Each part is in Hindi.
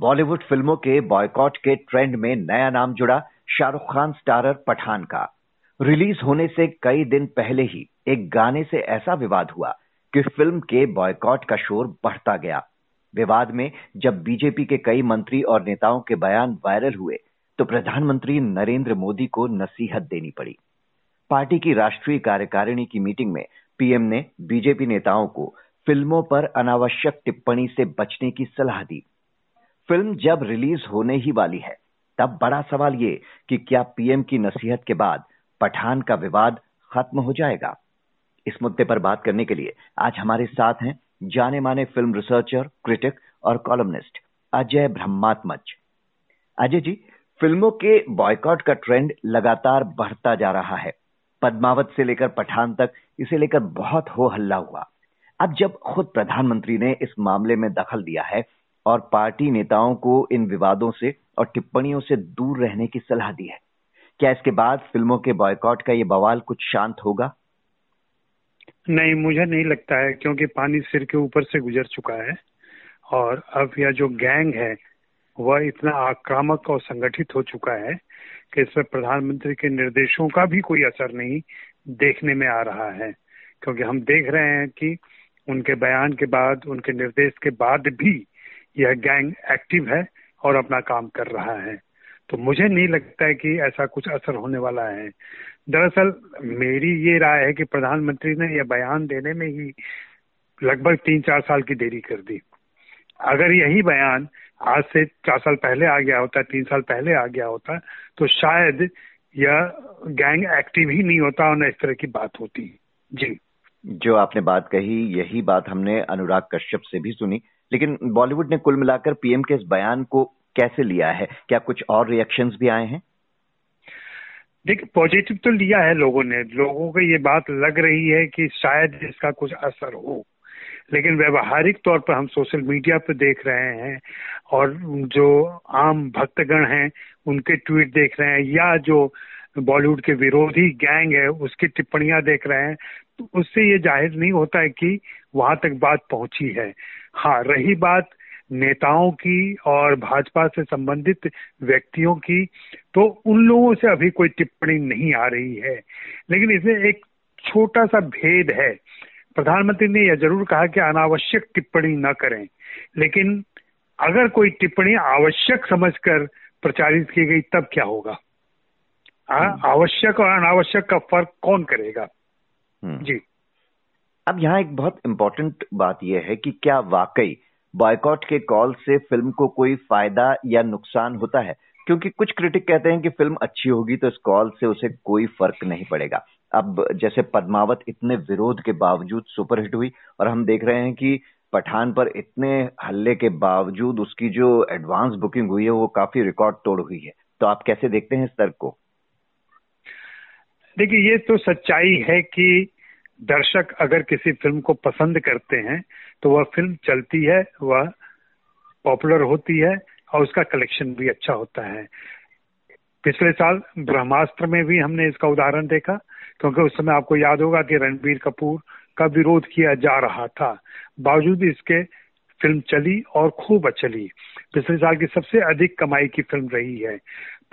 बॉलीवुड फ़िल्मों के बॉयकॉट के ट्रेंड में नया नाम जुड़ा शाहरुख खान स्टारर पठान का। रिलीज़ होने से कई दिन पहले ही एक गाने से ऐसा विवाद हुआ कि फ़िल्म के बॉयकॉट का शोर बढ़ता गया। विवाद में जब बीजेपी के कई मंत्री और नेताओं के बयान वायरल हुए तो प्रधानमंत्री नरेंद्र मोदी को नसीहत देनी पड़ी। पार्टी की राष्ट्रीय कार्यकारिणी की मीटिंग में पीएम ने बीजेपी नेताओं को फ़िल्मों पर अनावश्यक टिप्पणी से बचने की सलाह दी। फ़िल्म जब रिलीज़ होने ही वाली है, तब बड़ा सवाल ये कि क्या पीएम की नसीहत के बाद पठान का विवाद खत्म हो जाएगा? इस मुद्दे पर बात करने के लिए आज हमारे साथ हैं जाने माने फ़िल्म रिसर्चर, क्रिटिक और कॉलमनिस्ट अजय ब्रह्मात्मज। अजय जी, फ़िल्मों के बॉयकॉट का ट्रेंड लगातार बढ़ता जा रहा है। पद्मावत से लेकर पठान तक इसे लेकर बहुत हो हल्ला हुआ। अब जब खुद प्रधानमंत्री ने इस मामले में दखल दिया है और पार्टी नेताओं को इन विवादों से और टिप्पणियों से दूर रहने की सलाह दी है। क्या इसके बाद फ़िल्मों के बॉयकॉट का ये बवाल कुछ शांत होगा? नहीं, मुझे नहीं लगता है, क्योंकि पानी सिर के ऊपर से गुजर चुका है और अब यह जो गैंग है, वह इतना आक्रामक और संगठित हो चुका है कि इसमें प्रधानमंत्री के निर्देशों का भी कोई असर नहीं देखने में आ रहा है, क्योंकि हम देख रहे हैं कि उनके बयान के बाद, उनके निर्देश के बाद भी यह गैंग एक्टिव है और अपना काम कर रहा है। तो मुझे नहीं लगता है कि ऐसा कुछ असर होने वाला है। दरअसल मेरी ये राय है कि प्रधानमंत्री ने यह बयान देने में ही लगभग तीन चार साल की देरी कर दी। अगर यही बयान आज से चार साल पहले आ गया होता, तीन साल पहले आ गया होता तो शायद यह गैंग एक्टिव ही नहीं होता और न इस तरह की बात होती। जी। जो आपने बात कही, यही बात हमने अनुराग कश्यप से भी सुनी। लेकिन बॉलीवुड ने कुल मिलाकर पीएम के इस बयान को कैसे लिया है? क्या कुछ और रिएक्शंस भी आए हैं? देखिए पॉजिटिव तो लिया है लोगों ने। लोगों को ये बात लग रही है कि शायद इसका कुछ असर हो। लेकिन व्यवहारिक तौर पर हम सोशल मीडिया पर देख रहे हैं और जो आम भक्तगण हैं, उनके ट्वीट देख रहे हैं या जो बॉलीवुड के विरोधी गैंग है, उसकी टिप्पणियाँ देख रहे हैं तो उससे ये ज़ाहिर नहीं होता है कि वहाँ तक बात पहुँची है। हाँ रही बात नेताओं की और भाजपा से संबंधित व्यक्तियों की तो उन लोगों से अभी कोई टिप्पणी नहीं आ रही है। लेकिन इसमें एक छोटा सा भेद है। प्रधानमंत्री ने यह ज़रूर कहा कि अनावश्यक टिप्पणी न करें लेकिन अगर कोई टिप्पणी आवश्यक समझकर प्रचारित की गई तब क्या होगा? हम्म। आवश्यक और अनावश्यक का फ़र्क कौन करेगा? हम्म। जी। अब यहाँ एक बहुत इम्पोर्टेंट बात यह है कि क्या वाकई बॉयकॉट के कॉल से फ़िल्म को कोई फ़ायदा या नुकसान होता है? क्योंकि कुछ क्रिटिक कहते हैं कि फ़िल्म अच्छी होगी तो इस कॉल से उसे कोई फ़र्क नहीं पड़ेगा। अब जैसे पद्मावत इतने विरोध के बावजूद सुपरहिट हुई और हम देख रहे हैं कि पठान पर इतने हल्ले के बावजूद उसकी जो एडवांस बुकिंग हुई है वो काफ़ी रिकॉर्ड तोड़ हुई है। तो आप कैसे देखते हैं इस तर्क को? देखिए, ये तो सच्चाई है कि दर्शक अगर किसी फ़िल्म को पसंद करते हैं तो वह फ़िल्म चलती है, वह पॉपुलर होती है और उसका कलेक्शन भी अच्छा होता है। पिछले साल ब्रह्मास्त्र में भी हमने इसका उदाहरण देखा, क्योंकि उस समय आपको याद होगा कि रणबीर कपूर का विरोध किया जा रहा था। बावजूद इसके फ़िल्म चली और खूब चली। पिछले साल की सबसे अधिक कमाई की फ़िल्म रही है।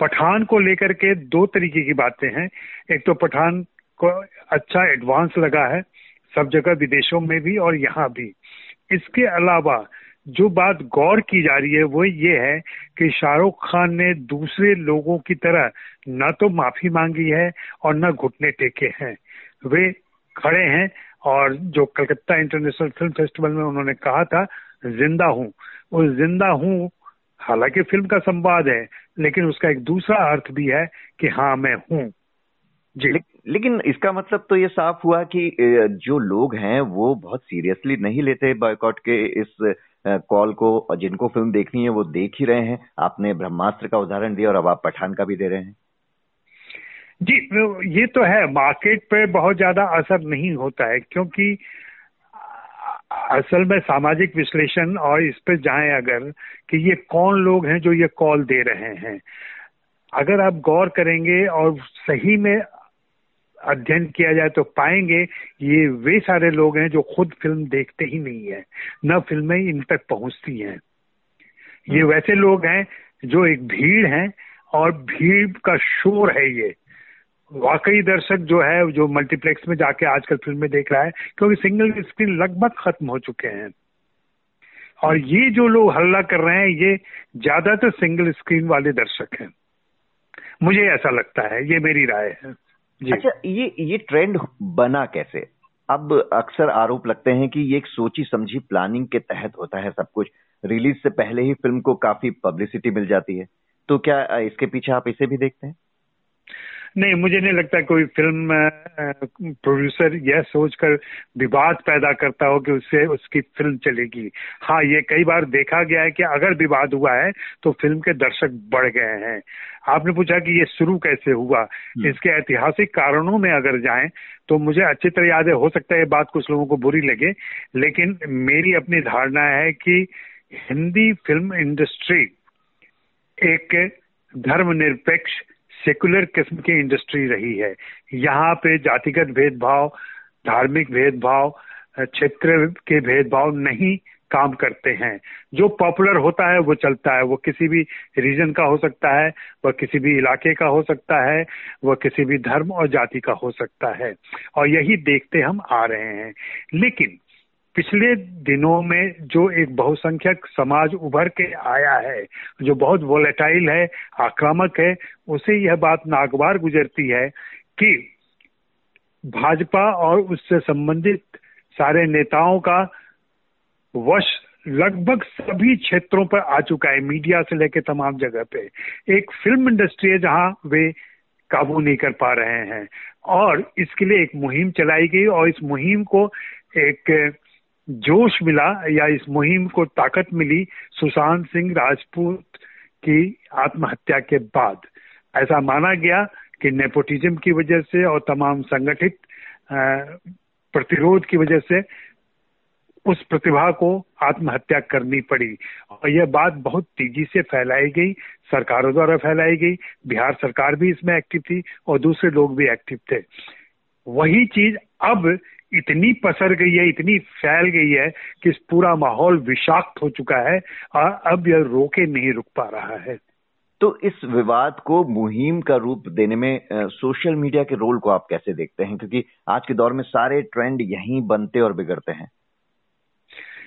पठान को लेकर के दो तरीके की बातें हैं। एक तो पठान को अच्छा एडवांस लगा है, सब जगह विदेशों में भी और यहाँ भी। इसके अलावा जो बात गौर की जा रही है, वो ये है कि शाहरुख खान ने दूसरे लोगों की तरह न तो माफ़ी मांगी है और न घुटने टेके हैं। वे खड़े हैं और जो कलकत्ता इंटरनेशनल फ़िल्म फेस्टिवल में उन्होंने कहा था, ज़िंदा हूँ। वो ज़िंदा हूँ, हालाँकि फ़िल्म का संवाद है, लेकिन उसका एक दूसरा अर्थ भी है कि हाँ मैं हूँ। जी ले, लेकिन इसका मतलब तो ये साफ़ हुआ कि जो लोग हैं वो बहुत सीरियसली नहीं लेते बॉयकॉट के इस कॉल को और जिनको फ़िल्म देखनी है वो देख ही रहे हैं। आपने ब्रह्मास्त्र का उदाहरण दिया और अब आप पठान का भी दे रहे हैं। जी ये तो है मार्केट पे बहुत ज़्यादा असर नहीं होता है क्योंकि असल में सामाजिक विश्लेषण और इस पे जाएँ अगर कि ये कौन लोग हैं जो ये कॉल दे रहे हैं। अगर आप गौर करेंगे और सही में अध्ययन किया जाए तो पाएँगे ये वे सारे लोग हैं जो खुद फ़िल्म देखते ही नहीं है न फ़िल्में इन तक पहुँचती हैं ये हम्म। वैसे लोग हैं जो एक भीड़ है और भीड़ का शोर है ये वाकई दर्शक जो है जो मल्टीप्लेक्स में जाके आजकल फ़िल्म देख रहा है क्योंकि सिंगल स्क्रीन लगभग खत्म हो चुके हैं और ये जो लोग हल्ला कर रहे हैं ये ज़्यादातर सिंगल स्क्रीन वाले दर्शक हैं मुझे ऐसा लगता है ये मेरी राय है। अच्छा ये ये ट्रेंड बना कैसे? अब अक्सर आरोप लगते हैं कि ये एक सोची समझी प्लानिंग के तहत होता है सब कुछ। रिलीज़ से पहले ही फ़िल्म को काफ़ी पब्लिसिटी मिल जाती है। तो क्या इसके पीछे आप इसे भी देखते हैं? नहीं मुझे नहीं लगता कोई फ़िल्म प्रोड्यूसर यह सोचकर विवाद पैदा करता हो कि उससे उसकी फ़िल्म चलेगी। हाँ ये कई बार देखा गया है कि अगर विवाद हुआ है तो फ़िल्म के दर्शक बढ़ गए हैं। आपने पूछा कि ये शुरू कैसे हुआ? हम्म। इसके ऐतिहासिक कारणों में अगर जाएँ तो मुझे अच्छी तरह याद है हो सकता है ये बात कुछ लोगों को बुरी लगे लेकिन मेरी अपनी धारणा है कि हिंदी फ़िल्म इंडस्ट्री एक धर्मनिरपेक्ष सेकुलर किस्म की इंडस्ट्री रही है। यहाँ पे जातिगत भेदभाव, धार्मिक भेदभाव, क्षेत्र के भेदभाव नहीं काम करते हैं। जो पॉपुलर होता है, वो चलता है। वो किसी भी रीजन का हो सकता है, वह किसी भी इलाके का हो सकता है, वह किसी भी धर्म और जाति का हो सकता है। और यही देखते हम आ रहे हैं। लेकिन पिछले दिनों में जो एक बहुसंख्यक समाज उभर के आया है, जो बहुत वोलेटाइल है, आक्रामक है, उसे यह बात नागवार गुजरती है कि भाजपा और उससे संबंधित सारे नेताओं का वश लगभग सभी क्षेत्रों पर आ चुका है, मीडिया से लेकर तमाम जगह पे। एक फ़िल्म इंडस्ट्री है जहाँ वे काबू नहीं कर पा रहे हैं। और इसके लिए एक मुहिम चलाई गई और इस मुहिम को एक जोश मिला या इस मुहिम को ताकत मिली सुशांत सिंह राजपूत की आत्महत्या के बाद। ऐसा माना गया कि नेपोटिज्म की वजह से और तमाम संगठित प्रतिरोध की वजह से उस प्रतिभा को आत्महत्या करनी पड़ी और यह बात बहुत तेज़ी से फैलाई गई, सरकारों द्वारा फैलाई गई, बिहार सरकार भी इसमें एक्टिव थी और दूसरे लोग भी एक्टिव थे। वही चीज़ अब इतनी पसर गई है इतनी फैल गई है कि पूरा माहौल विषाक्त हो चुका है और अब यह रोके नहीं रुक पा रहा है। तो इस विवाद को मुहिम का रूप देने में आ, सोशल मीडिया के रोल को आप कैसे देखते हैं? क्योंकि आज के दौर में सारे ट्रेंड यहीं बनते और बिगड़ते हैं।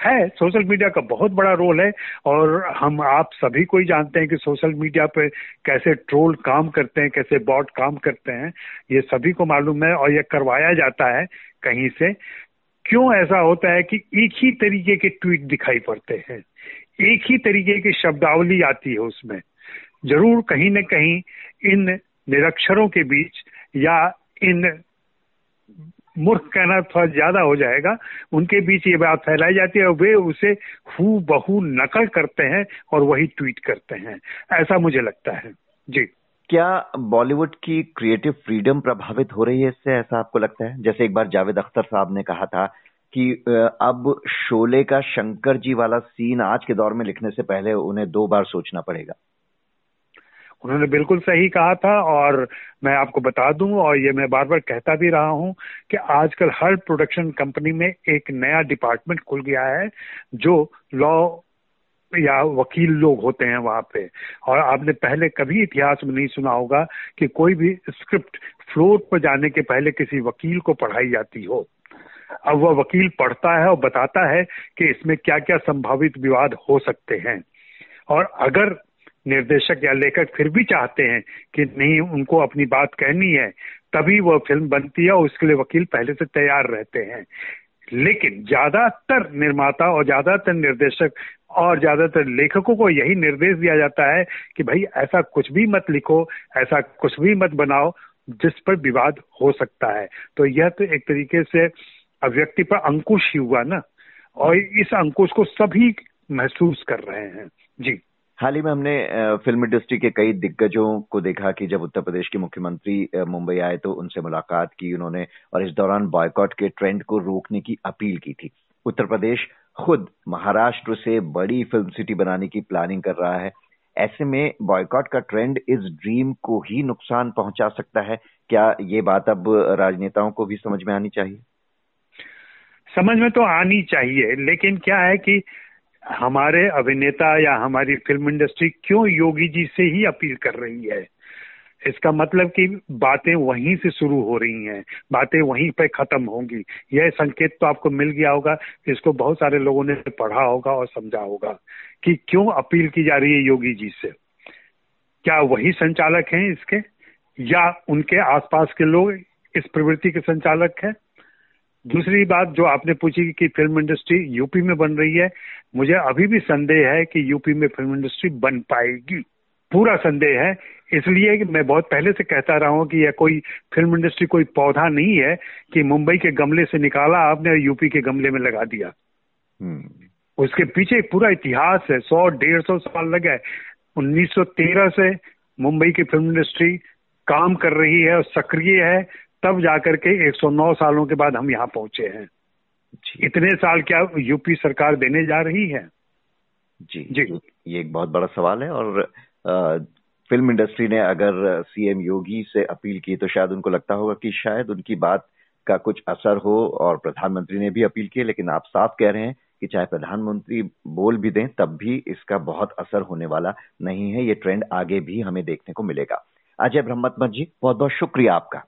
है सोशल मीडिया का बहुत बड़ा रोल है और हम आप सभी को ही जानते हैं कि सोशल मीडिया पे कैसे ट्रोल काम करते हैं कैसे बॉट काम करते हैं ये सभी को मालूम है और ये करवाया जाता है कहीं से, क्यों ऐसा होता है कि एक ही तरीके के ट्वीट दिखाई पड़ते हैं? एक ही तरीके की शब्दावली आती है उसमें। ज़रूर कहीं न कहीं इन निरक्षरों के बीच या इन मूर्ख कहना थोड़ा ज़्यादा हो जाएगा, उनके बीच ये बात फैलाई जाती है और वे उसे हु बहु नकल करते हैं और वही ट्वीट करते हैं। ऐसा मुझे लगता है। जी। क्या बॉलीवुड की क्रिएटिव फ्रीडम प्रभावित हो रही है इससे, ऐसा आपको लगता है? जैसे एक बार जावेद अख्तर साहब ने कहा था कि अब शोले का शंकर जी वाला सीन आज के दौर में लिखने से पहले उन्हें दो बार सोचना पड़ेगा। उन्होंने बिल्कुल सही कहा था और मैं आपको बता दूँ और ये मैं बार बार कहता भी रहा हूँ कि आजकल हर प्रोडक्शन कंपनी में एक नया डिपार्टमेंट खुल गया है, जो लॉ या वकील लोग होते हैं वहाँ पे। और आपने पहले कभी इतिहास में नहीं सुना होगा कि कोई भी स्क्रिप्ट फ्लोर पर जाने के पहले किसी वकील को पढ़ाई जाती हो। अब वह वकील पढ़ता है और बताता है कि इसमें क्या क्या संभावित विवाद हो सकते हैं। और अगर निर्देशक या लेखक फिर भी चाहते हैं कि नहीं, उनको अपनी बात कहनी है, तभी वह फ़िल्म बनती है और उसके लिए वकील पहले से तैयार रहते हैं। लेकिन ज़्यादातर निर्माता और ज़्यादातर निर्देशक और ज़्यादातर लेखकों को यही निर्देश दिया जाता है कि भाई ऐसा कुछ भी मत लिखो, ऐसा कुछ भी मत बनाओ जिस पर विवाद हो सकता है। तो यह तो एक तरीके से अभिव्यक्ति पर अंकुश ही हुआ ना? और इस अंकुश को सभी महसूस कर रहे हैं। जी। हाल ही में हमने फ़िल्म इंडस्ट्री के कई दिग्गजों को देखा कि जब उत्तर प्रदेश के मुख्यमंत्री मुंबई आए तो उनसे मुलाकात की उन्होंने और इस दौरान बॉयकॉट के ट्रेंड को रोकने की अपील की थी। उत्तर प्रदेश खुद महाराष्ट्र से बड़ी फ़िल्म सिटी बनाने की प्लानिंग कर रहा है। ऐसे में बॉयकॉट का ट्रेंड इस ड्रीम को ही नुकसान पहुँचा सकता है। क्या ये बात अब राजनेताओं को भी समझ में आनी चाहिए? समझ में तो आनी चाहिए, लेकिन क्या है कि हमारे अभिनेता या हमारी फ़िल्म इंडस्ट्री क्यों योगी जी से ही अपील कर रही है? इसका मतलब कि बातें वहीं से शुरू हो रही हैं, बातें वहीं पे खत्म होंगी। यह संकेत तो आपको मिल गया होगा, इसको बहुत सारे लोगों ने पढ़ा होगा और समझा होगा कि क्यों अपील की जा रही है योगी जी से। क्या वही संचालक हैं इसके? या उनके आसपास के लोग इस प्रवृत्ति के संचालक हैं? दूसरी बात जो आपने पूछी कि फ़िल्म इंडस्ट्री यूपी में बन रही है मुझे अभी भी संदेह है कि यूपी में फ़िल्म इंडस्ट्री बन पाएगी। पूरा संदेह है इसलिए कि मैं बहुत पहले से कहता रहा हूँ कि यह कोई फ़िल्म इंडस्ट्री कोई पौधा नहीं है कि मुंबई के गमले से निकाला आपने यूपी के गमले में लगा दिया। हम्म। उसके पीछे पूरा इतिहास है सौ डेढ़ सौ साल लगे 1913 से मुंबई की फ़िल्म इंडस्ट्री काम कर रही है और सक्रिय है। तब जाकर के 109 सालों के बाद हम यहाँ पहुँचे हैं। इतने साल क्या यूपी सरकार देने जा रही है? जी। जी। ये एक बहुत बड़ा सवाल है और आ, फ़िल्म इंडस्ट्री ने अगर सीएम योगी से अपील की तो शायद उनको लगता होगा कि शायद उनकी बात का कुछ असर हो और प्रधानमंत्री ने भी अपील की लेकिन आप साफ़ कह रहे हैं कि चाहे प्रधानमंत्री बोल भी दें तब भी इसका बहुत असर होने वाला नहीं है। ये ट्रेंड आगे भी हमें देखने को मिलेगा। अजय ब्रह्मत्मत जी बहुत बहुत शुक्रिया आपका।